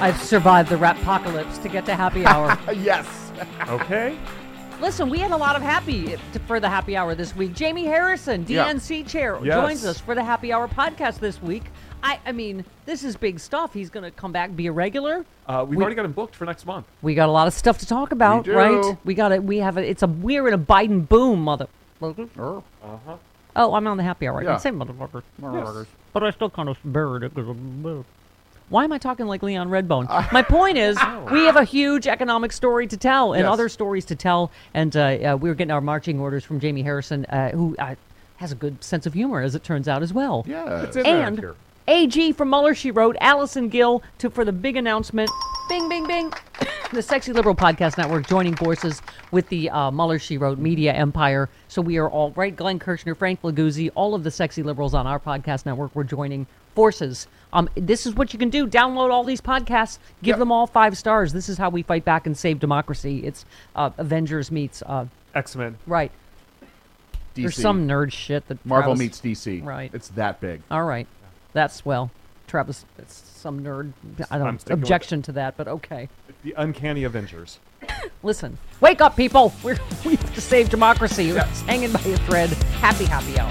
I've survived the rap apocalypse to get to happy hour. yes. Okay. Listen, we had a lot of happy for the happy hour this week. Jamie Harrison, Yeah. DNC chair, Yes. joins us for the happy hour podcast this week. I, I mean, this is big stuff. He's going to come back, be a regular. Uh, we've We- already got him booked for next month. We got a lot of stuff to talk about, do. right? We got it. We have a. It's a we're in a Biden boom, mother. Uh-huh. Oh, I'm on the happy hour. I Yeah. can say motherfucker. Motherfuckers. But I still kind of buried it because I'm. Why am I talking like Leon Redbone? My point is, we have a huge economic story to tell and Yes. other stories to tell, and uh, uh, we were getting our marching orders from Jamie Harrison, uh, who uh, has a good sense of humor, as it turns out, as well. Yeah. It's in there And here. AG from Mueller, she wrote, Allison Gill to for the big announcement. Bing, bing, bing. the Sexy Liberal Podcast Network joining forces with the uh, Mueller, she wrote media empire. So we are all right. Glenn Kirshner, Frank Laguzzi, all of the Sexy Liberals on our podcast network. We're joining forces. Um, this is what you can do. Download all these podcasts. Give Yep. them all five stars. This is how we fight back and save democracy. It's uh, Avengers meets uh, X Men. right. DC. There's some nerd shit that Marvel Travis- meets DC. Right. It's that big. All right. That's well, Travis. That's some nerd. I don't objection to that, but okay. The Uncanny Avengers. Listen, wake up, people. We're, we have to save democracy. It's hanging by a thread. Happy, happy hour.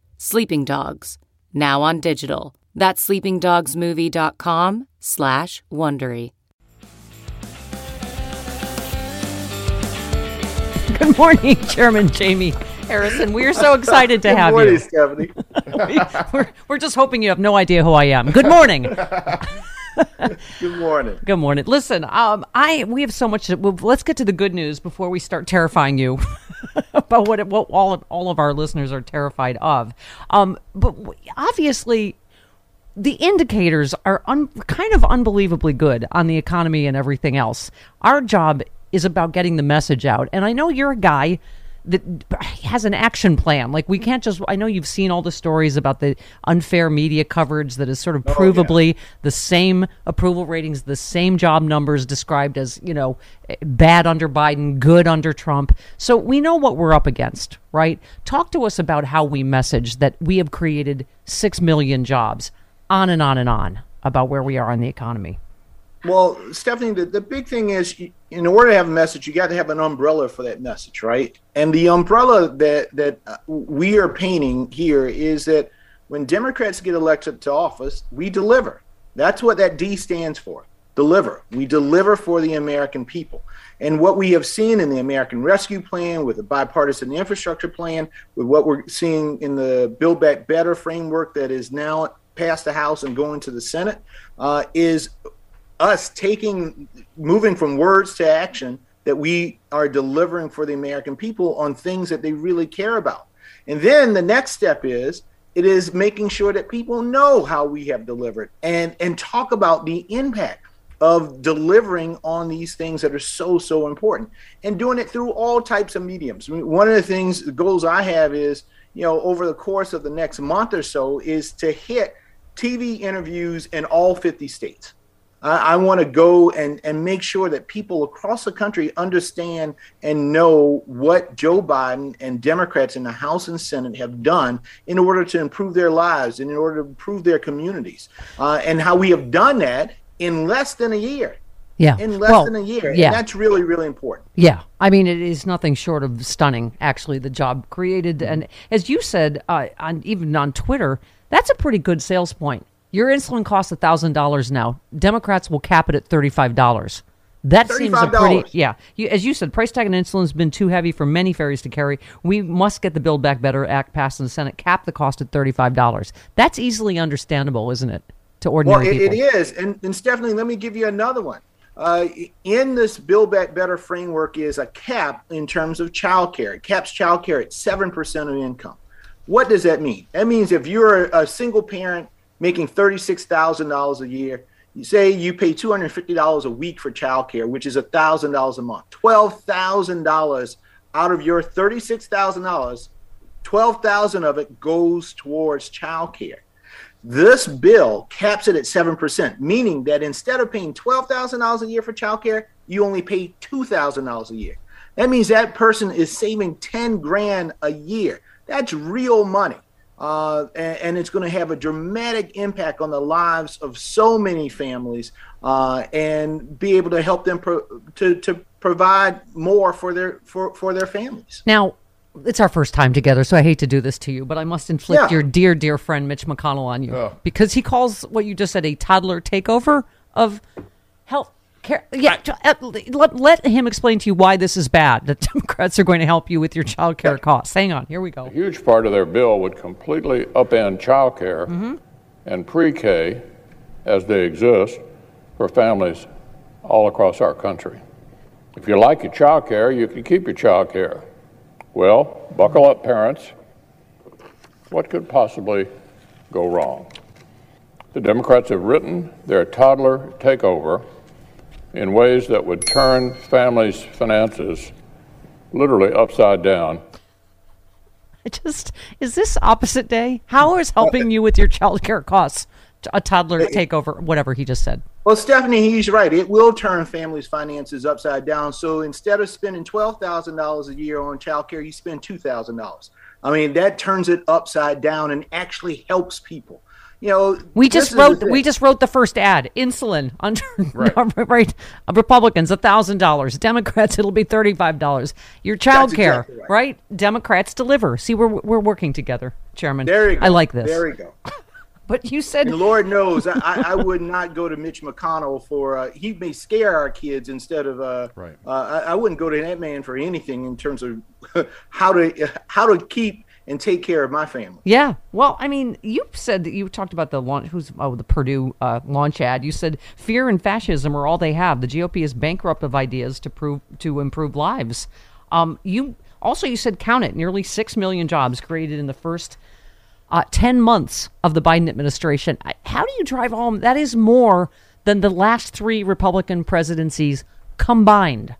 Sleeping Dogs, now on digital. That's sleepingdogsmovie.com slash Wondery. Good morning, Chairman Jamie Harrison. We are so excited to have you. Good morning, you. Stephanie. we're, we're just hoping you have no idea who I am. Good morning. Good morning. Good morning. Listen, um, I we have so much. To, well, let's get to the good news before we start terrifying you about what what all of, all of our listeners are terrified of. Um, but obviously, the indicators are un, kind of unbelievably good on the economy and everything else. Our job is about getting the message out, and I know you're a guy that has an action plan. Like we can't just. I know you've seen all the stories about the unfair media coverage that is sort of oh, provably the same approval ratings, the same job numbers described as you know bad under Biden, good under Trump. So we know what we're up against, right? Talk to us about how we message that we have created six million jobs, on and on and on about where we are in the economy. Well, Stephanie, the, the big thing is in order to have a message, you got to have an umbrella for that message, right? And the umbrella that that we are painting here is that when Democrats get elected to office, we deliver. That's what that D stands for. Deliver. We deliver for the American people. And what we have seen in the American Rescue Plan, with the bipartisan infrastructure plan, with what we're seeing in the Build Back Better framework that is now passed the House and going to the Senate, uh, is us taking moving from words to action that we are delivering for the American people on things that they really care about. And then the next step is it is making sure that people know how we have delivered and and talk about the impact. of delivering on these things that are so so important and doing it through all types of mediums. I mean, one of the things the goals I have is you know over the course of the next month or so is to hit TV interviews in all 50 states. I, I want to go and, and make sure that people across the country understand and know what Joe Biden and Democrats in the House and Senate have done in order to improve their lives and in order to improve their communities, uh, and how we have done that in less than a year. Yeah. In less Well, than a year. yeah. And that's really, really important. Yeah, I mean, it is nothing short of stunning. Actually, the job created, and as you said, uh, on even on Twitter, that's a pretty good sales point. Your insulin costs thousand dollars now. Democrats will cap it at thirty five dollars. That seems a pretty yeah. You, as you said, price tag on insulin has been too heavy for many ferries to carry. We must get the Build Back Better Act passed in the Senate. Cap the cost at thirty five dollars. That's easily understandable, isn't it, to ordinary it, it people? it is. And, and Stephanie, let me give you another one. Uh, in this Build Back Better framework is a cap in terms of child care. It caps child care at 7% of income. What does that mean? That means if you're a single parent making $36,000 a year, you say you pay $250 a week for childcare, which is $1,000 a month. $12,000 out of your $36,000, 12,000 of it goes towards childcare. This bill caps it at 7%, meaning that instead of paying $12,000 a year for childcare, you only pay $2,000 a year. That means that person is saving 10 grand a year. That's real money. Uh, and, and it's going to have a dramatic impact on the lives of so many families uh, and be able to help them pro- to, to provide more for their for, for their families. Now, it's our first time together, so I hate to do this to you, but I must inflict Yeah. your dear, dear friend Mitch McConnell on you because he calls what you just said a toddler takeover of care. Yeah, t- uh, let, let him explain to you why this is bad. That Democrats are going to help you with your child care costs. Hang on, here we go. A huge part of their bill would completely upend childcare and pre-K as they exist for families all across our country. If you like your childcare, you can keep your childcare. Well, buckle up, parents. What could possibly go wrong? The Democrats have written their toddler takeover in ways that would turn families' finances literally upside down I just is this opposite day? How is helping you with your child care costs a toddler take over Whatever he just said. Well, Stephanie, he's right. It will turn families' finances upside down. So instead of spending twelve thousand dollars a year on childcare, you spend two thousand dollars. I mean, that turns it upside down and actually helps people. You know, We just wrote we just wrote the first ad. Insulin under right. Republicans thousand dollars. Democrats it'll be thirty five dollars. Your child care, exactly right. right. Democrats deliver. See, we're we're working together, Chairman. There you go. I like this. There you go. But you said And Lord knows, I, I I would not go to Mitch McConnell for. Uh, he may scare our kids instead of. Uh, Right. Uh, I, I wouldn't go to that man for anything in terms of how to how to keep and take care of my family. Yeah. Well, I mean, you said that you talked about the launch. Who's oh the Purdue uh, launch ad? You said fear and fascism are all they have. The GOP is bankrupt of ideas to prove to improve lives. Um, you also you said count it nearly six million jobs created in the first uh, ten months of the Biden administration. How do you drive home? That is more than the last three Republican presidencies combined.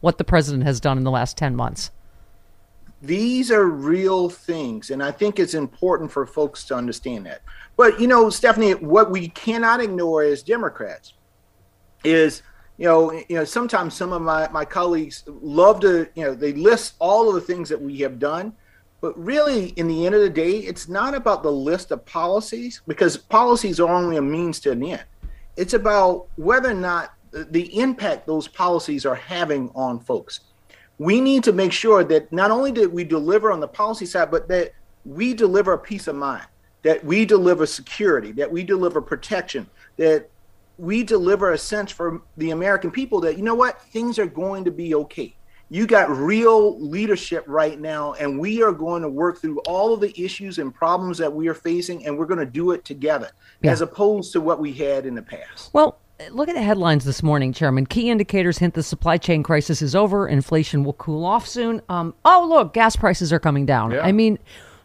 What the president has done in the last ten months. These are real things and i think it's important for folks to understand that. But you know stephanie what we cannot ignore as democrats is you know you know sometimes some of my, my colleagues love to you know they list all of the things that we have done. But really in the end of the day it's not about the list of policies because policies are only a means to an end. It's about whether or not the impact those policies are having on folks we need to make sure that not only did we deliver on the policy side, but that we deliver peace of mind, that we deliver security, that we deliver protection, that we deliver a sense for the American people that, you know what, things are going to be okay. You got real leadership right now, and we are going to work through all of the issues and problems that we are facing, and we're going to do it together, as opposed to what we had in the past. Well, look at the headlines this morning, Chairman. Key indicators hint the supply chain crisis is over. Inflation will cool off soon. Um, oh, look, gas prices are coming down. I mean,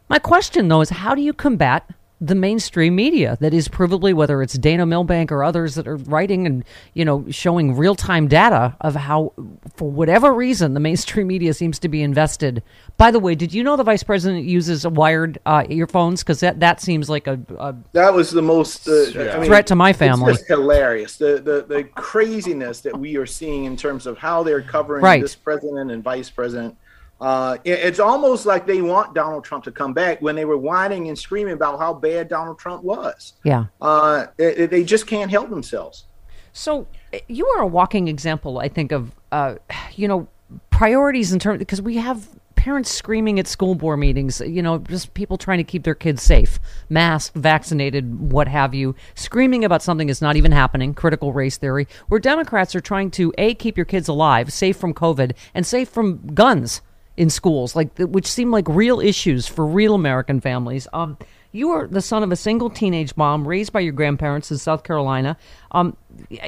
my question though is, how do you combat the mainstream media that is provably whether it's Dana Milbank or others that are writing and you know showing real time data of how for whatever reason the mainstream media seems to be invested. By the way, did you know the vice president uses wired uh, earphones because that that seems like a, a That was the most uh, I mean, threat to my family. It's just hilarious. The, the the craziness that we are seeing in terms of how they're covering Right. this president and vice president. Uh, it's almost like they want Donald Trump to come back when they were whining and screaming about how bad Donald Trump was. yeah. Uh, it- they just can't help themselves. So you are a walking example, I think, of uh, you know priorities in terms because we have parents screaming at school board meetings. You know, just people trying to keep their kids safe, masked, vaccinated, what have you, screaming about something that's not even happening. Critical race theory, where Democrats are trying to a keep your kids alive, safe from COVID, and safe from guns in schools, like which seem like real issues for real American families. Um, you are the son of a single teenage mom raised by your grandparents in South Carolina. Um,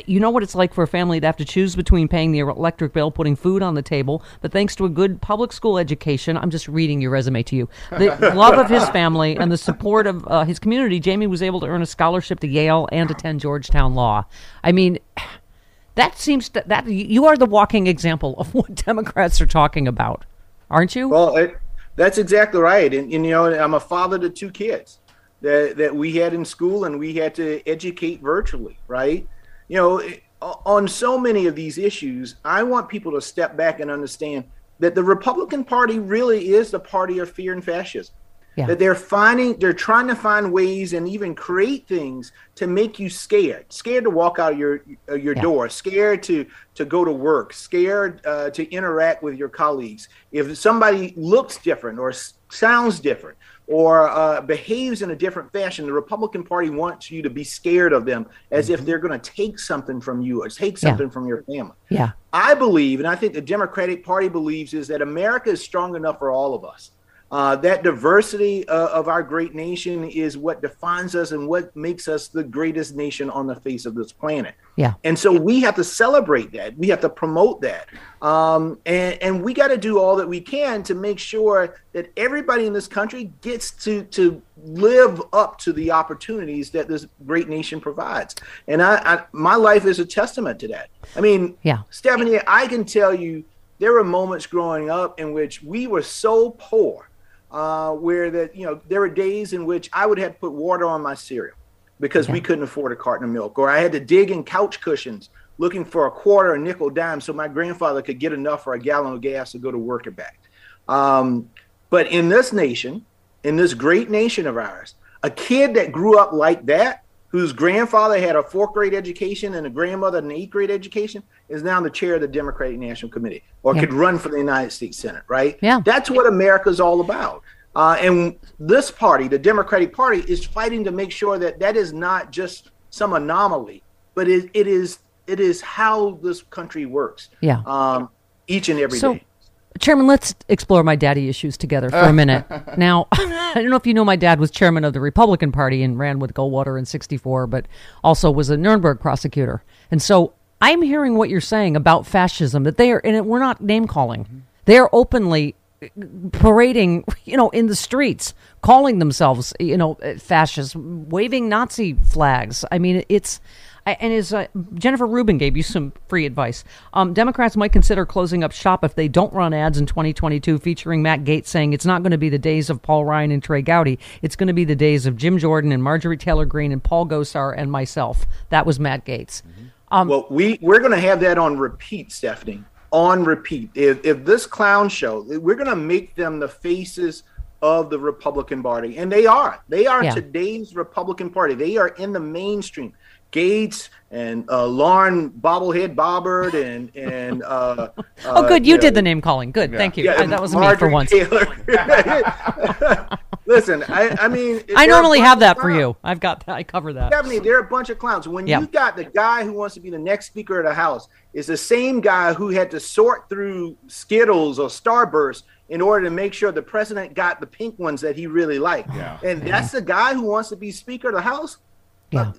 you know what it's like for a family to have to choose between paying the electric bill, putting food on the table, but thanks to a good public school education, I'm just reading your resume to you. The love of his family and the support of uh, his community, Jamie was able to earn a scholarship to Yale and attend Georgetown Law. I mean, that seems to, that you are the walking example of what Democrats are talking about, aren't you? Well, it, that's exactly right. And, and you know, I'm a father to two kids that that we had in school, and we had to educate virtually, right? You know, on so many of these issues, I want people to step back and understand that the Republican Party really is the party of fear and fascism. Yeah. That they're finding, they're trying to find ways and even create things to make you scared, scared to walk out your uh, your Yeah. door, scared to to go to work, scared uh, to interact with your colleagues. If somebody looks different or sounds different or uh, behaves in a different fashion, the Republican Party wants you to be scared of them as if they're going to take something from you or take Mm-hmm. Yeah. something from your family. yeah. I believe, and I think the Democratic Party believes, is that America is strong enough for all of us. Uh, that diversity uh, of our great nation is what defines us and what makes us the greatest nation on the face of this planet. Yeah. And so we have to celebrate that. We have to promote that. Um, and, and we got to do all that we can to make sure that everybody in this country gets to, to live up to the opportunities that this great nation provides. And I, I my life is a testament to that. I mean, Yeah. Stephanie, I can tell you there were moments growing up in which we were so poor, uh, where that you know there were days in which I would have to put water on my cereal because we couldn't afford a carton of milk, or I had to dig in couch cushions looking for a quarter, a nickel, dime, so my grandfather could get enough for a gallon of gas to go to work and back. Um, but in this nation, in this great nation of ours, a kid that grew up like that, whose grandfather had a fourth grade education and a grandmother an eighth grade education, is now the chair of the Democratic National Committee or Yeah. could run for the United States Senate, right? Yeah. That's what America's all about. Uh, and this party, the Democratic Party, is fighting to make sure that that is not just some anomaly, but it, it is it is how this country works. Yeah. Um, each and every day. Chairman, let's explore my daddy issues together for a minute. now, I don't know if you know my dad was chairman of the Republican Party and ran with Goldwater in 64, but also was a Nuremberg prosecutor. And so I'm hearing what you're saying about fascism, that they are, and we're not name calling, mm-hmm. they are openly parading, you know, in the streets, calling themselves, you know, fascists, waving Nazi flags. I mean, it's. And as uh, Jennifer Rubin gave you some free advice, um, Democrats might consider closing up shop if they don't run ads in 2022 featuring Matt Gaetz saying it's not going to be the days of Paul Ryan and Trey Gowdy. It's going to be the days of Jim Jordan and Marjorie Taylor Greene and Paul Gosar and myself. That was Matt Gaetz. Um, well, we we're going to have that on repeat, Stephanie. On repeat. If if this clown show, we're going to make them the faces of the Republican Party, and they are. They are Yeah. today's Republican Party. They are in the mainstream. Gaetz and uh, Lauren Bobblehead Boebert and and uh, oh, uh, good. You know, did the name calling. Good. Thank you. Uh, that was me for once. Taylor. Listen, I, I mean, I normally have that for you. I've got that. I cover that. Stephanie, they're a bunch of clowns. When Yeah. you got the guy who wants to be the next Speaker of the House, is the same guy who had to sort through Skittles or Starburst in order to make sure the president got the pink ones that he really liked. Yeah. And that's the guy who wants to be Speaker of the House. Yeah.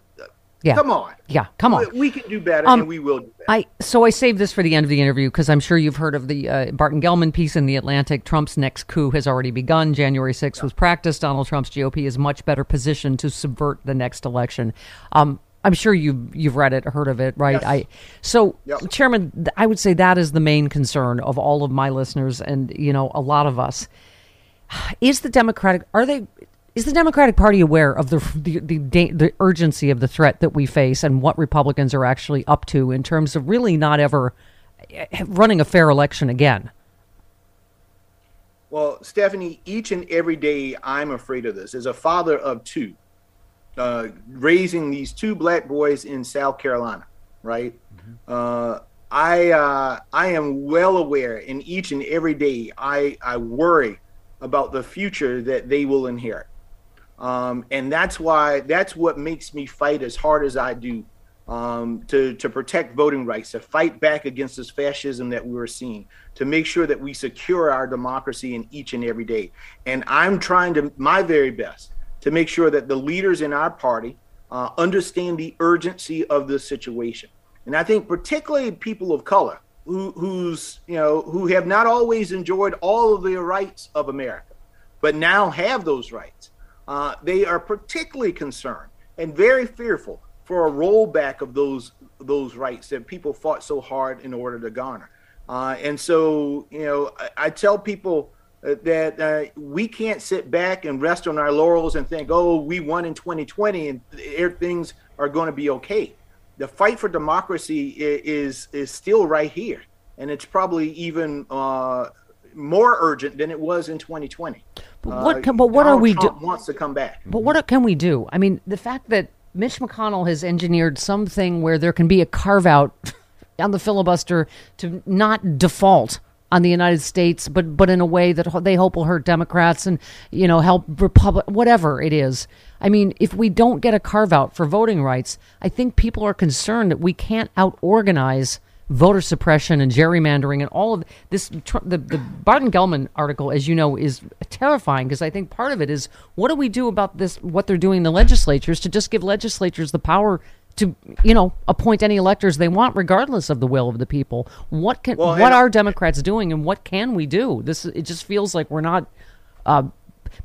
Yeah. Come on. Yeah, come on. We, we can do better, Um, and we will do better. I so I saved this for the end of the interview because I'm sure you've heard of the uh, Barton Gellman piece in the Atlantic. Trump's next coup has already begun. January 6th was practiced. Donald Trump's GOP is much better positioned to subvert the next election. Um, I'm sure you you've read it, heard of it, right? Yes. I so Yep. Chairman, I would say that is the main concern of all of my listeners and you know a lot of us. Is the Democratic are they is the Democratic Party aware of the the the, the urgency of the threat that we face and what Republicans are actually up to in terms of really not ever eh, running a fair election again? Well, Stephanie, each and every day I'm afraid of this. As a father of two, uh, raising these two black boys in South Carolina, right? Uh, I uh, I am well aware, and each and every day I I worry about the future that they will inherit, um, and that's why that's what makes me fight as hard as I do um, to to protect voting rights, to fight back against this fascism that we are seeing, to make sure that we secure our democracy in each and every day. And I'm trying to my very best to make sure that the leaders in our party uh, understand the urgency of this situation. And I think particularly people of color who who's you know who have not always enjoyed all of the rights of America, but now have those rights. Uh, they are particularly concerned and very fearful for a rollback of those those rights that people fought so hard in order to garner. Uh, and so, you know, I, I tell people that uh, we can't sit back and rest on our laurels and think, oh, we won in 2020 and things are going to be okay. The fight for democracy is is still right here, and it's probably even uh, more urgent than it was in 2020. But what Uh, can- but what are we do- Wants to come back. But what can we do? I mean, the fact that Mitch McConnell has engineered something where there can be a carve out on the filibuster to not default on the United States, but but in a way that they hope will hurt Democrats and you know help Republic, whatever it is. I mean, if we don't get a carve out for voting rights, I think people are concerned that we can't out organize voter suppression and gerrymandering and all of this. The, the Barton Gellman article, as you know, is terrifying because I think part of it is what do we do about this? What they're doing in the legislatures to just give legislatures the power to you know appoint any electors they want regardless of the will of the people what can Well, what are democrats doing and what can we do this it just feels like we're not uh,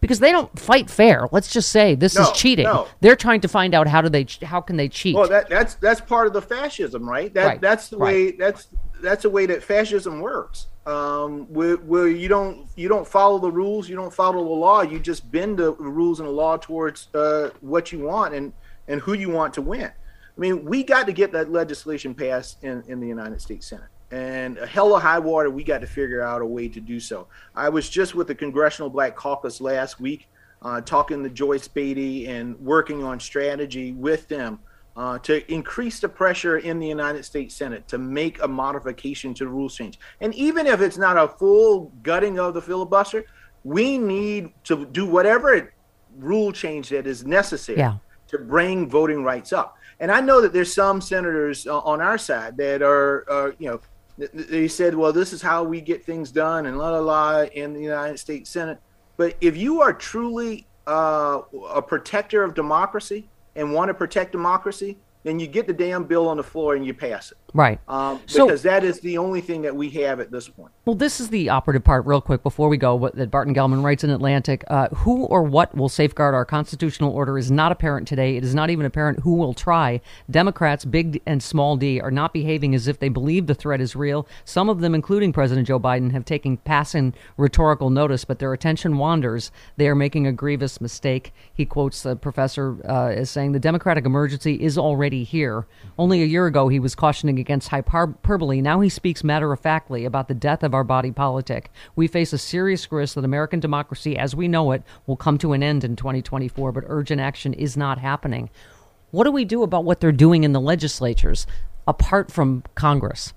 because they don't fight fair let's just say this is cheating no. they're trying to find out how do they how can they cheat Well, that, that's that's part of the fascism, right? That Right, that's the right. way that's that's the way that fascism works. Um, where, where you don't you don't follow the rules, you don't follow the law, you just bend the rules and the law towards uh, what you want and and who you want to win. I mean, we got to get that legislation passed in in the United States Senate. And a hell of high water, we got to figure out a way to do so. I was just with the Congressional Black Caucus last week, uh, talking to Joyce Beatty and working on strategy with them uh, to increase the pressure in the United States Senate to make a modification to the rules change. And even if it's not a full gutting of the filibuster, we need to do whatever rule change that is necessary Yeah. to bring voting rights up. And I know that there's some senators uh, on our side that are, uh, you know, they said, well, this is how we get things done and la la la in the United States Senate. But if you are truly uh, a protector of democracy and want to protect democracy, then you get the damn bill on the floor and you pass it. Right Um, So- because that is the only thing that we have at this point. Well, this is the operative part, real quick, before we go. What that Barton Gellman writes in Atlantic: uh, Who or what will safeguard our constitutional order is not apparent today. It is not even apparent who will try. Democrats, big and small D, are not behaving as if they believe the threat is real. Some of them, including President Joe Biden, have taken passing rhetorical notice, but their attention wanders. They are making a grievous mistake. He quotes the professor uh, as saying, "The democratic emergency is already here." Only a year ago, he was cautioning against hyperbole. Now he speaks matter of factly about the death of our body politic. We face a serious risk that American democracy, as we know it, will come to an end in 2024, but urgent action is not happening. What do we do about what they're doing in the legislatures, apart from Congress?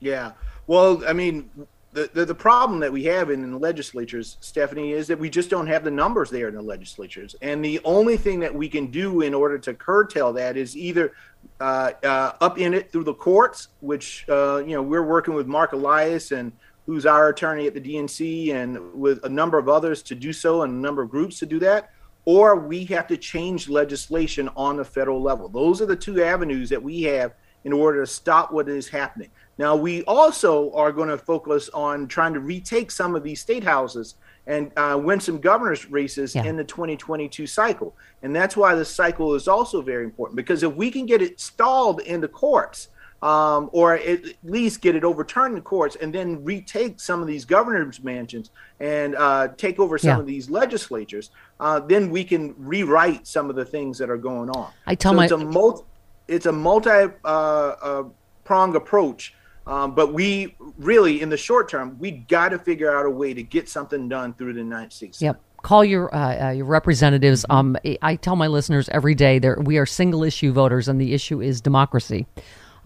Yeah. Well, I mean, the, the, the problem that we have in, the legislatures, Stephanie, is that we just don't have the numbers there in the legislatures. And the only thing that we can do in order to curtail that is either uh, uh, up in it through the courts, which, uh, you know, we're working with Mark Elias and who's our attorney at the DNC and with a number of others to do so and a number of groups to do that, or we have to change legislation on the federal level. Those are the two avenues that we have in order to stop what is happening. Now, we also are going to focus on trying to retake some of these state houses and uh, win some governor's races Yeah. in the 2022 cycle. And that's why the cycle is also very important because if we can get it stalled in the courts, um, or at least get it overturned in the courts and then retake some of these governor's mansions and uh, take over some Yeah. of these legislatures, uh, then we can rewrite some of the things that are going on. I tell so my- it's a multi, it's a multi uh, uh, prong approach. Um, but we really, in the short term, we got to figure out a way to get something done through the United States. Yep. Call your uh, uh, your representatives. Um, I- I tell my listeners every day that we are single issue voters, and the issue is democracy.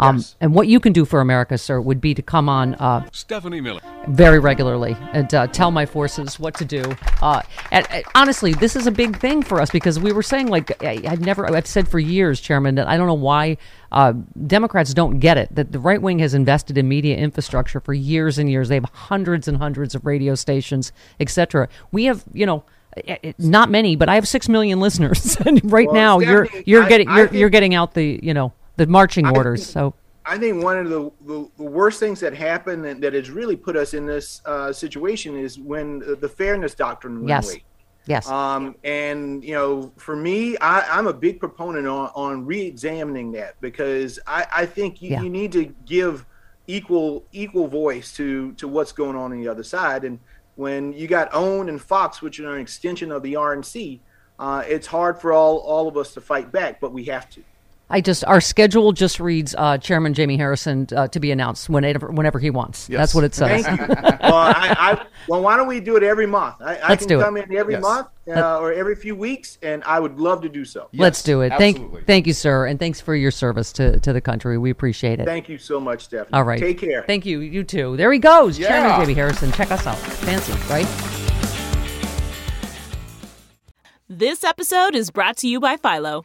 Um, Yes. And what you can do for America, sir, would be to come on uh, Stephanie Miller. very regularly and uh, tell my forces what to do. Uh, and, and honestly, this is a big thing for us because we were saying, like, I, I've never, I've said for years, Chairman, that I don't know why uh, Democrats don't get it that the right wing has invested in media infrastructure for years and years. They have hundreds and hundreds of radio stations, etc. We have, you know. eh, eh, Not many, but I have six million listeners, and right Well, now you're you're I- getting you're, think- you're getting out the you know the marching orders. So I think one of the, the, the worst things that happened and that has really put us in this uh, situation is when the, the fairness doctrine went yes, away. yes, Um, and you know, for me, I, I'm a big proponent on, on re-examining that because I, I think you, Yeah. you need to give equal equal voice to to what's going on on the other side. And when you got OAN and Fox, which are an extension of the RNC, uh, it's hard for all all of us to fight back, but we have to. I just our schedule just reads uh, Chairman Jamie Harrison uh, to be announced whenever whenever he wants. That's what it says. Thank you. well, I, I, well, why don't we do it every month? I, I Let's can do it. come in every Yes. month uh, or every few weeks, and I would love to do so. Let's do it. absolutely. Thank thank you, sir, and thanks for your service to, to the country. We appreciate it. Thank you so much, Stephanie. All right. Take care. Thank you. You too. There he goes. Chairman Jamie Harrison. Check us out. Fancy, right? This episode is brought to you by Philo.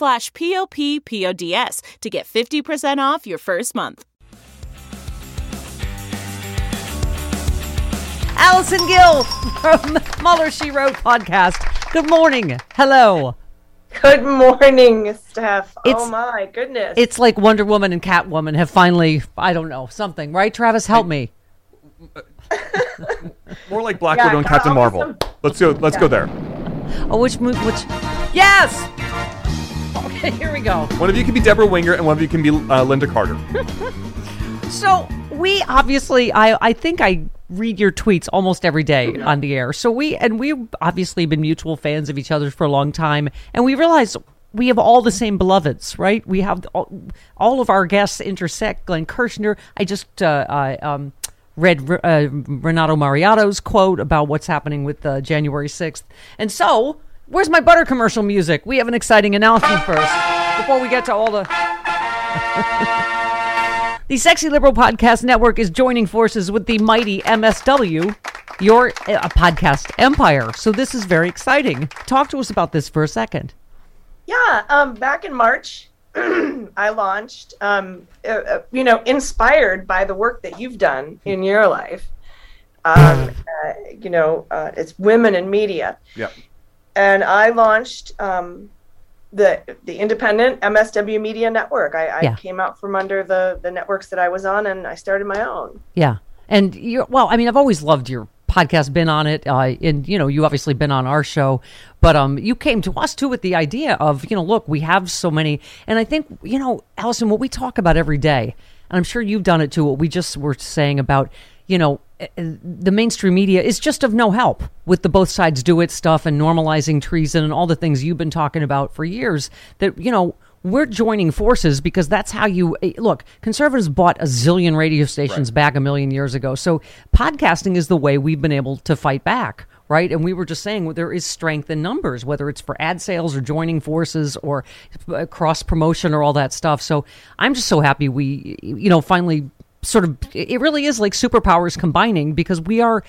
p-o-p-p-o-d-s to get 50% off your first month. Allison Gill from Mueller She Wrote podcast. Good morning. Hello. Good morning, Steph. Oh, it's- oh my goodness. It's like Wonder Woman and Catwoman have finally, I don't know, something, right? Travis, help me. More like Black Yeah, Widow and Captain Marvel. some- Let's go. Let's go there. Oh, which move? Which? Yes. Here we go. One of you can be Debra Winger, and one of you can be uh, Lynda Carter. So we obviously, I I think I read your tweets almost every day on the air. So we and we obviously been mutual fans of each other for a long time, and we realize we have all the same beloveds, right? We have all, all of our guests intersect. Glenn Kirshner, I just uh, I, um, read uh, Renato Mariotti's quote about what's happening with uh, January sixth, and so. Where's my butter commercial music? We have an exciting announcement first before we get to all the the Sexy Liberal Podcast Network is joining forces with the mighty MSW, your uh, podcast empire. So this is very exciting. Talk to us about this for a second. yeah. Um, back in March, I launched. Um, uh, uh, you know, inspired by the work that you've done in your life. Um, uh, you know, uh, it's women in media, Yeah. And I launched um, the the independent MSW Media Network. I, I Yeah. came out from under the the networks that I was on, and I started my own. Yeah, and you well, I mean, I've always loved your podcast. Been on it, uh, and you know, you obviously been on our show, but um, you came to us too with the idea of you know, look, we have so many, and I think you know, Allison, what we talk about every day, and I'm sure you've done it too. What we just were saying about you know the mainstream media is just of no help with the both sides do it stuff and normalizing treason and all the things you've been talking about for years that you know we're joining forces because that's how you eh, look. Conservatives bought a zillion radio stations back a million years ago. So podcasting is the way we've been able to fight back, right? And we were just saying well, there is strength in numbers, whether it's for ad sales or joining forces or uh, cross promotion or all that stuff. So I'm just so happy we, you know, finally sort of, it really is like superpowers combining because we are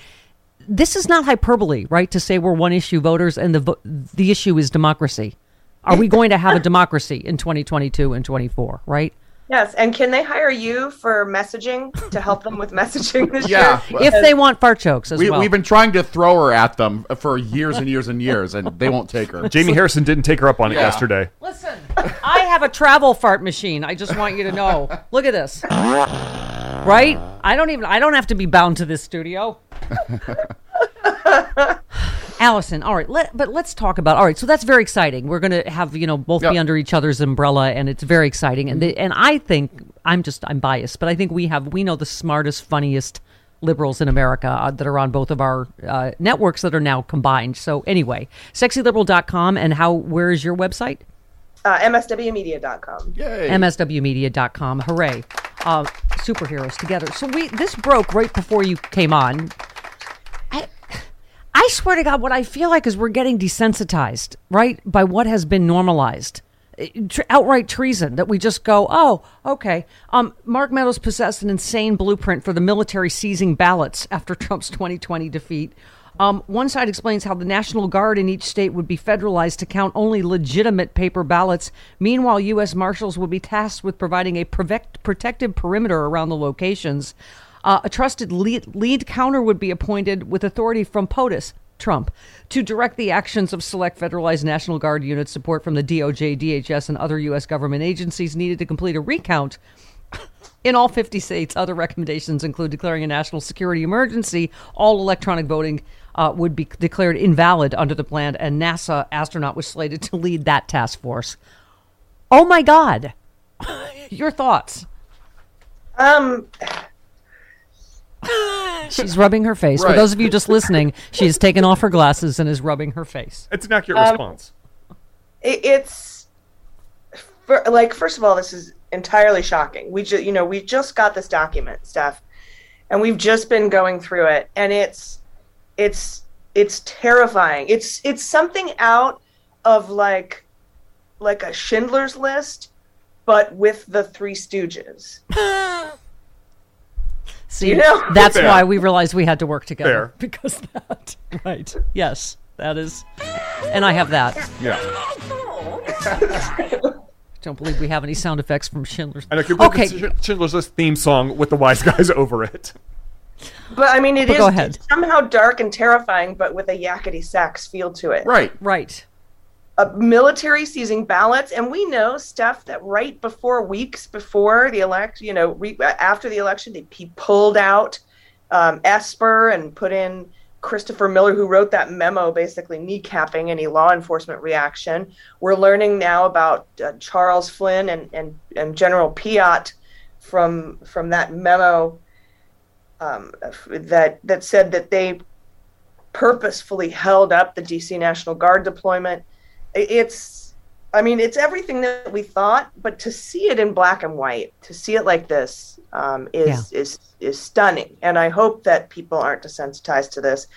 this is not hyperbole, right? To say we're one issue voters and the vo- the issue is democracy. Are we going to have a democracy in 2022 and 24, right? Yes, and can they hire you for messaging to help them with messaging this Yeah. year? If they want fart jokes as We, well. We've been trying to throw her at them for years and years and years, and they won't take her. Jamie Harrison didn't take her up on it yesterday. Listen, I have a travel fart machine. I just want you to know. Look at this. Right? I don't even I don't have to be bound to this studio. Allison, all right, let, but let's talk about. All right, so that's very exciting. We're going to have you know both be under each other's umbrella, and it's very exciting. And the, and I think I'm just I'm biased, but I think we have we know the smartest, funniest liberals in America uh, that are on both of our uh, networks that are now combined. So anyway, sexyliberal.com and how where is your website? Uh, MSWmedia.com. Yay. MSWmedia.com. Hooray. Uh, superheroes together. So we this broke right before you came on. I, I swear to God, what I feel like is we're getting desensitized, right, by what has been normalized. Eh, outright treason that we just go, oh, okay. Um, Mark Meadows possessed an insane blueprint for the military seizing ballots after Trump's 2020 defeat. Um, one side explains how the National Guard in each state would be federalized to count only legitimate paper ballots. Meanwhile, U.S. Marshals would be tasked with providing a protect- protective perimeter around the locations. Uh, a trusted lead, lead counter would be appointed with authority from POTUS, Trump, to direct the actions of select federalized National Guard units. Support from the DOJ, DHS, and other U.S. government agencies needed to complete a recount in all 50 states, other recommendations include declaring a national security emergency. All electronic voting uh, would be declared invalid under the plan, and NASA astronaut was slated to lead that task force. Oh my God! Your thoughts? Um, She's rubbing her face. For those of you just listening, she has taken off her glasses and is rubbing her face. It's an accurate Um, response. it, it's for, like first of all, this is entirely shocking. We just you know we just got this document stuff, and we've just been going through it, and it's it's it's terrifying. It's it's something out of like like a Schindler's List, but with the Three Stooges. See, You know? that's Fair. why we realized we had to work together Fair. because that. Right? Yes, that is, and I have that. Yeah. Don't believe we have any sound effects from Schindler's. And I could put Okay. the Schindler's List theme song with the wise guys over it. But I mean, it But is go ahead. somehow dark and terrifying, but with a yakety sax feel to it. Right. Right. a military seizing ballots, and we know stuff that right before weeks before the elect, you know, re- after the election, they, he pulled out um, Esper and put in Christopher Miller, who wrote that memo, basically kneecapping any law enforcement reaction. We're learning now about uh, Charles Flynn and, and and General Piatt from from that memo um, that that said that they purposefully held up the DC National Guard deployment. It's, I mean, it's everything that we thought, but to see it in black and white, to see it like this, um, is is is stunning. And I hope that people aren't desensitized to this.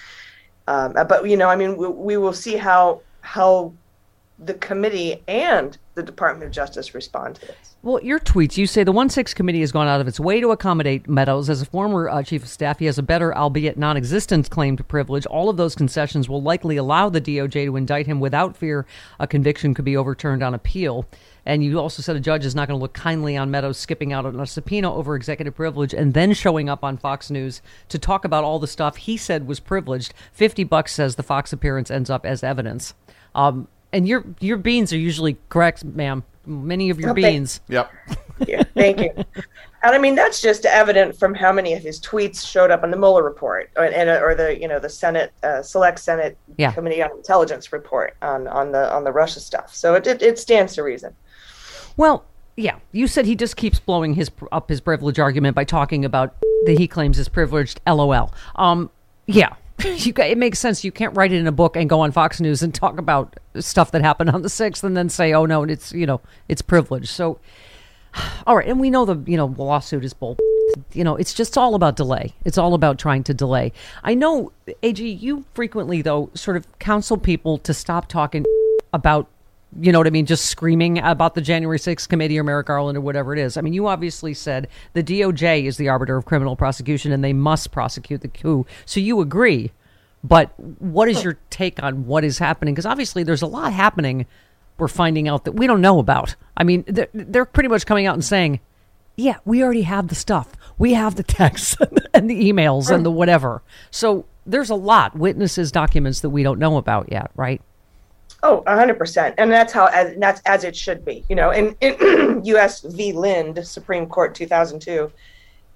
Um, but you know, I mean, we, we will see how how the committee and the Department of Justice respond to this. Well, your tweets, you say the 1 6 committee has gone out of its way to accommodate Meadows. As a former uh, chief of staff, he has a better, albeit non existent, claim to privilege. All of those concessions will likely allow the DOJ to indict him without fear a conviction could be overturned on appeal. And you also said a judge is not going to look kindly on Meadows skipping out on a subpoena over executive privilege and then showing up on Fox News to talk about all the stuff he said was privileged. 50 bucks says the Fox appearance ends up as evidence. Um, and your your beans are usually correct, ma'am. Many of your Okay. beans. Yep. Yeah, thank you. And I mean that's just evident from how many of his tweets showed up in the Mueller report, or, and, or the you know the Senate uh, Select Senate Yeah. Committee on Intelligence report on on the on the Russia stuff. So it it, it stands to reason. Well, yeah, you said he just keeps blowing his up his privilege argument by talking about that he claims is privileged. LOL. Um, yeah, you got, it makes sense. You can't write it in a book and go on Fox News and talk about stuff that happened on the sixth, and then say, "Oh no, it's you know it's privilege." So, all right, and we know the you know lawsuit is bull. You know, it's just all about delay. It's all about trying to delay. I know, Ag, you frequently though sort of counsel people to stop talking about you know what I mean, just screaming about the January 6th committee or Merrick Garland or whatever it is. I mean, you obviously said the DOJ is the arbiter of criminal prosecution and they must prosecute the coup. So you agree. But what is your take on what is happening? Because obviously there's a lot happening we're finding out that we don't know about. I mean, they're, they're pretty much coming out and saying, yeah, we already have the stuff. We have the texts and the emails and the whatever. So there's a lot, witnesses, documents that we don't know about yet, right? Oh, hundred percent, and that's how as that's as it should be. You know, in, in U.S. v. Lind, Supreme Court, two thousand two,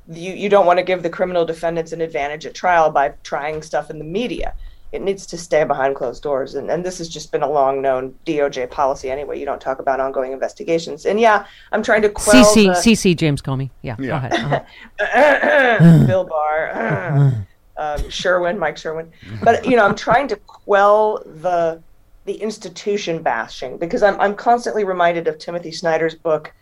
you you don't want to give the criminal defendants an advantage at trial by trying stuff in the media. It needs to stay behind closed doors, and and this has just been a long known DOJ policy anyway. You don't talk about ongoing investigations, and yeah, I'm trying to quell CC the, CC James Comey. Yeah, go ahead. Uh-huh. Bill Barr, um, Sherwin, Mike Sherwin. But you know, I'm trying to quell the the institution bashing because I'm I'm constantly reminded of Timothy Snyder's book,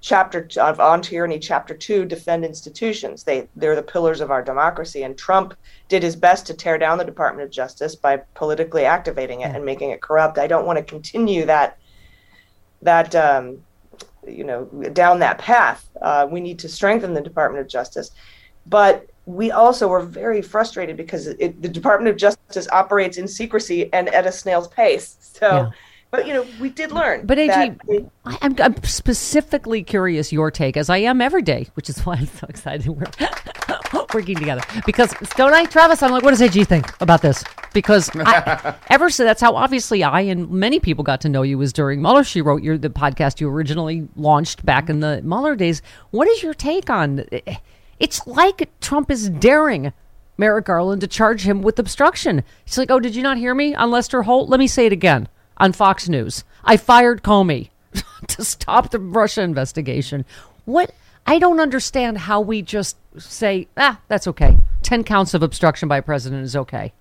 chapter of On Tyranny, chapter two, defend institutions. They they're the pillars of our democracy, and Trump did his best to tear down the Department of Justice by politically activating it and making it corrupt. I don't want to continue that that um, you know down that path. Uh, we need to strengthen the Department of Justice, but we also were very frustrated because it, the Department of Justice operates in secrecy and at a snail's pace. So, Yeah. but you know, we did learn. But AG, that- I- I'm, I'm specifically curious your take, as I am every day, which is why I'm so excited we're working together. Because don't I, Travis? I'm like, what does AG think about this? Because I, ever so that's how obviously I and many people got to know you was during Mueller. She wrote your the podcast you originally launched back in the Mueller days. What is your take on? Eh, It's like Trump is daring. Merrick Garland to charge him with obstruction. He's like, "Oh, did you not hear me on Lester Holt? Let me say it again on Fox News. I fired Comey to stop the Russia investigation. What? I don't understand how we just say, ah, that's okay. 10 counts of obstruction by a president is okay.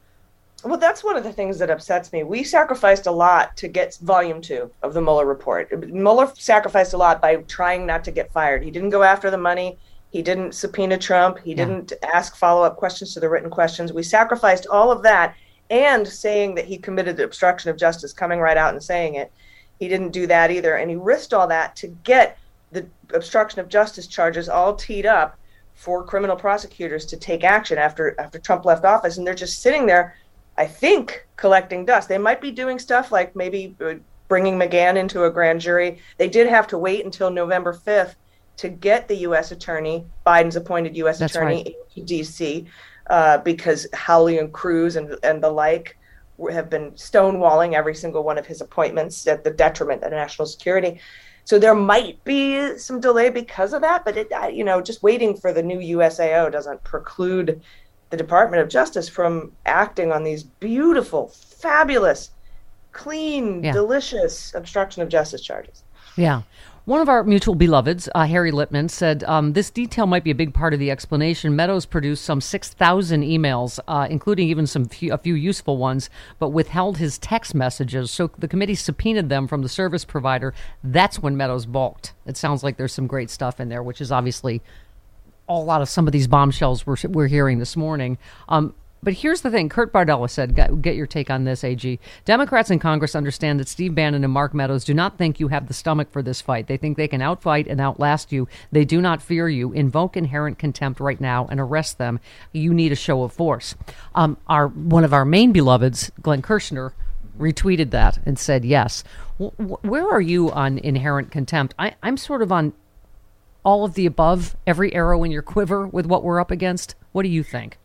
Well, that's one of the things that upsets me. We sacrificed a lot to get volume two of the Mueller report. Mueller sacrificed a lot by trying not to get fired. He didn't go after the money. He didn't subpoena Trump. He didn't ask follow up questions to the written questions. We sacrificed all of that and saying that he committed the obstruction of justice, coming right out and saying it. He didn't do that either. And he risked all that to get the obstruction of justice charges all teed up for criminal prosecutors to take action after after Trump left office. And they're just sitting there I think collecting dust. They might be doing stuff like maybe uh, bringing McGahn into a grand jury. They did have to wait until November 5th to get the U.S. attorney, Biden's appointed U.S. That's attorney, right. into D.C. Uh, because Howley and Cruz and and the like have been stonewalling every single one of his appointments at the detriment of national security. So there might be some delay because of that, but it, uh, you know, just waiting for the new USAO doesn't preclude the Department of Justice from acting on these beautiful, fabulous, clean, Yeah. delicious obstruction of justice charges. Yeah. One of our mutual beloveds, uh, Harry Litman, said um, this detail might be a big part of the explanation. Meadows produced some 6,000 emails, uh, including even some few, a few useful ones, but withheld his text messages. So the committee subpoenaed them from the service provider. That's when Meadows balked. It sounds like there's some great stuff in there, which is obviously a lot of some of these bombshells we're, we're hearing this morning. Um, but here's the thing Kurt Bardella said, get, your take on this, AG. Democrats in Congress understand that Steve Bannon and Mark Meadows do not think you have the stomach for this fight. They think they can outfight and outlast you. They do not fear you. Invoke inherent contempt right now and arrest them. You need a show of force. Um, our One of our main beloveds, Glenn Kirshner, retweeted that and said yes. W- where are you on inherent contempt? I, I'm sort of on all of the above, every arrow in your quiver with what we're up against? What do you think?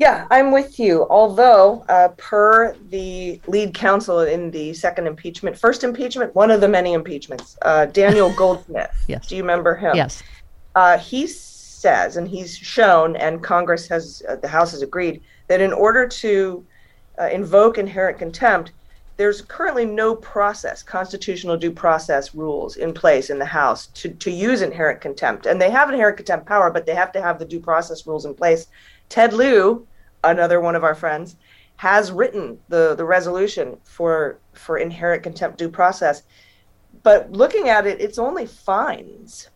Yeah, I'm with you. Although, uh, per the lead counsel in the second impeachment, first impeachment, one of the many impeachments, uh, Daniel Goldsmith. Yes. Do you remember him? Yes. Uh, he says, and he's shown, and Congress has, uh, the House has agreed, that in order to uh, invoke inherent contempt, there's currently no process, constitutional due process rules in place in the House to, to use inherent contempt. And they have inherent contempt power, but they have to have the due process rules in place. Ted Lieu another one of our friends, has written the the resolution for for inherent contempt due process. But looking at it, it's only fines.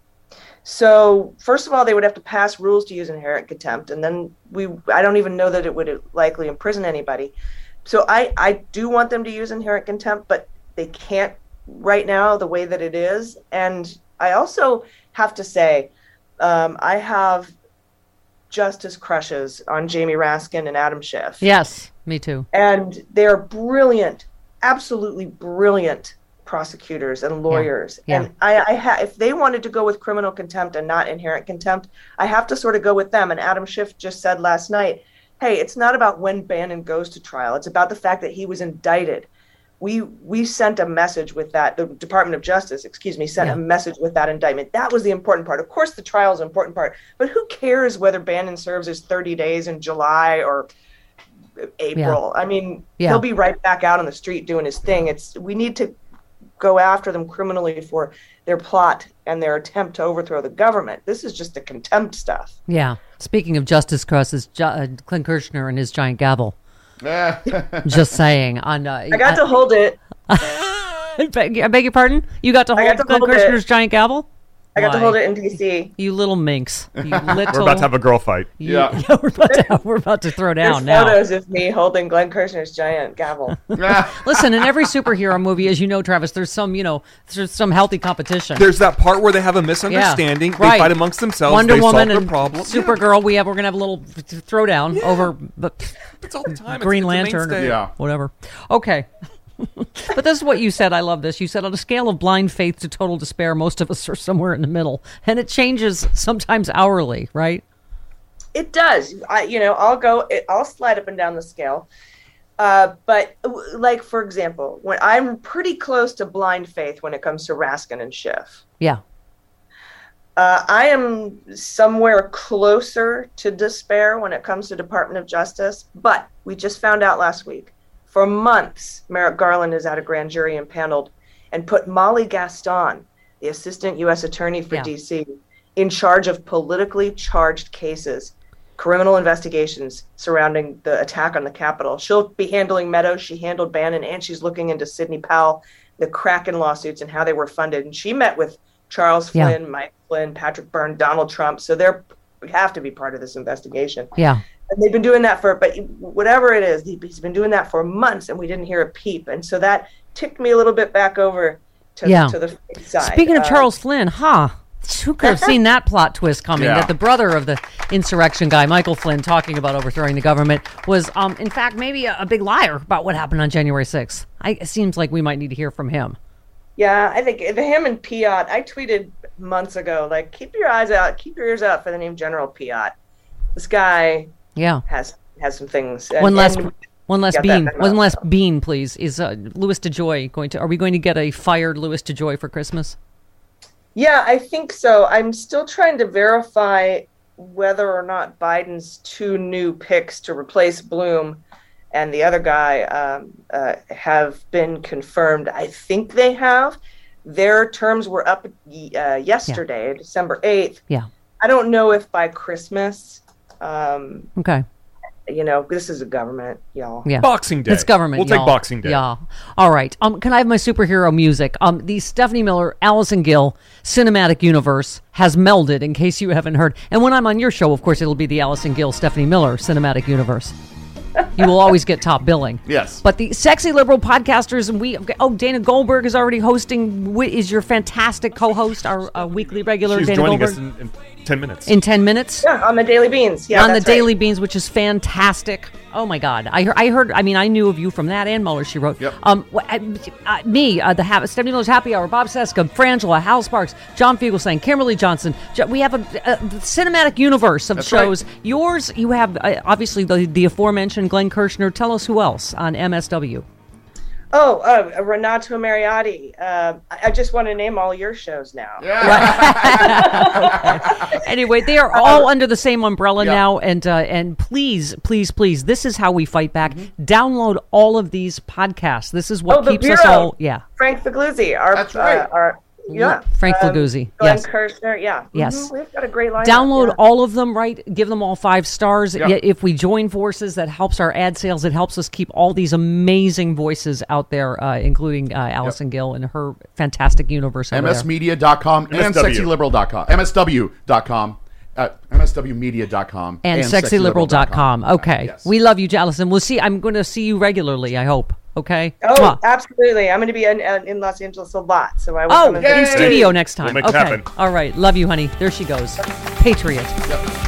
So first of all, they would have to pass rules to use inherent contempt, and then we I don't even know that it would likely imprison anybody. So I I do want them to use inherent contempt, but they can't right now the way that it is. And I also have to say, um, I have justice crushes on Jamie Raskin and Adam Schiff. Yes, me too. And they're brilliant, absolutely brilliant prosecutors and lawyers. Yeah. And I, I ha- if they wanted to go with criminal contempt and not inherent contempt, I have to sort of go with them. And Adam Schiff just said last night, hey, it's not about when Bannon goes to trial. It's about the fact that he was indicted. We we sent a message with that. The Department of Justice, excuse me, sent Yeah. a message with that indictment. That was the important part. Of course, the trial is an important part, but who cares whether Bannon serves his 30 days in July or April? I mean, Yeah. he'll be right back out on the street doing his thing. It's we need to go after them criminally for their plot and their attempt to overthrow the government. This is just the contempt stuff. Yeah. Speaking of Justice Crosses, jo- uh, Glenn Kirshner and his giant gavel. Just saying. On uh, I got to hold it. I beg, I beg your pardon. You got to hold got to Clint hold it. Giant gavel. I got to hold it in DC. You little minx. You little. We're about to have a girl fight. you- we're about to have, we're about to throw There's down now. photos of me holding Glenn Kirshner's giant gavel. Listen, in every superhero movie, as you know, Travis, there's some, you know, there's some healthy competition. There's that part where they have a misunderstanding. Yeah, They right. fight amongst themselves. Wonder they Woman solve their and problem. Supergirl. We have we're gonna have a little throwdown over the It's all the time. It's- Green it's a Lantern or. Yeah. whatever. Okay. But this is what you said. I love this. You said on a scale of blind faith to total despair, most of us are somewhere in the middle, and it changes sometimes hourly, right? It does. I, you know, I'll go. It, I'll slide up and down the scale. Uh, but like for example, when I'm pretty close to blind faith when it comes to Raskin and Schiff. Yeah. Uh, I am somewhere closer to despair when it comes to Department of Justice, but we just found out last week. For months, Merrick Garland is at a grand jury impaneled and put Molly Gaston, the assistant U.S. attorney for Yeah. D.C., in charge of politically charged cases, criminal investigations surrounding the attack on the Capitol. She'll be handling Meadows. She handled Bannon, and she's looking into Sidney Powell, the Kraken lawsuits, and how they were funded. And she met with Charles Yeah. Flynn, Mike Flynn, Patrick Byrne, Donald Trump. So they're have to be part of this investigation. Yeah. And they've been doing that for, but whatever it is he's been doing that for months, and we didn't hear a peep. And so that ticked me a little bit back over to, Yeah. to the side. Speaking of Uh, Charles Flynn, huh? Who could have seen that plot twist coming? Yeah. That the brother of the insurrection guy, Michael Flynn, talking about overthrowing the government, was, um, in fact, maybe a, a big liar about what happened on January 6th. I, it seems like we might need to hear from him. Yeah, I think the him and Piatt. I tweeted months ago, like, keep your eyes out, keep your ears out for the name General Piatt. This guy Yeah. has has some things. one and- less, and one that bean, one last bean, please. Is uh, Louis DeJoy going to? Are we going to get a fired Louis DeJoy for Christmas? Yeah, I think so. I'm still trying to verify whether or not Biden's two new picks to replace Bloom and the other guy um, uh, have been confirmed. I think they have. Their terms were up uh, yesterday, December 8th. Yeah. I don't know if by Christmas, um, Okay. you know, this is a government, y'all. Yeah. Boxing Day. It's government. We'll take y'all. Boxing Day. Yeah. All right. Um, can I have my superhero music? Um, the Stephanie Miller, Allison Gill cinematic universe has melded. In case you haven't heard, and when I'm on your show, of course, it'll be the Allison Gill, Stephanie Miller cinematic universe. You will always get top billing. Yes. But the sexy liberal podcasters, and we oh Dana Goldberg is already hosting. Is your fantastic co-host, our uh, weekly regular She's Dana joining Goldberg us in, in 10 minutes. in ten minutes Yeah, on the Daily Beans. Yeah, on the that's right. Daily Beans, which is fantastic. Oh my God, I heard. I heard. I mean, I knew of you from that and Mueller. She wrote. Yep. Um, wh- uh, uh, me, uh, the ha- Stephanie Miller's Happy Hour, Bob Cesca, Frangela, Hal Sparks, John Fugelsang, Kimberly Johnson. Jo- We have a, a cinematic universe of That's right. shows. Yours, you have uh, obviously the the aforementioned Glenn Kirshner. Tell us who else on MSW. Oh, uh, Renato Mariotti. Uh, I I just want to name all your shows now. Yeah. anyway, they are all under the same umbrella Yeah. now, and uh, and please, please, please, this is how we fight back. Download all of these podcasts. This is what Oh, the keeps us all. Yeah, Frank Figliuzzi, our That's right. uh, our yeah, Frank um, Figliuzzi, Glenn yes. Kirshner, yeah. Yes. Mhm, We've got a great lineup. Download yeah. all of them, right? Give them all five stars. Yeah. If we join forces, that helps our ad sales. It helps us keep all these amazing voices out there, uh, including uh, Allison Gill and her fantastic universe. Over there. MSmedia.com and MSW. sexyliberal.com. MSW.com. Uh, MSWmedia.com. and sexyliberal.com. Okay. Yes. We love you, Allison. We'll see. I'm going to see you regularly, I hope. Okay. Oh, Mwah. absolutely. I'm going to be in, uh, in Los Angeles a lot, so I will Oh, come in studio next time. We'll make it okay. happen. All right. Love you, honey. There she goes. Patriot. Yep.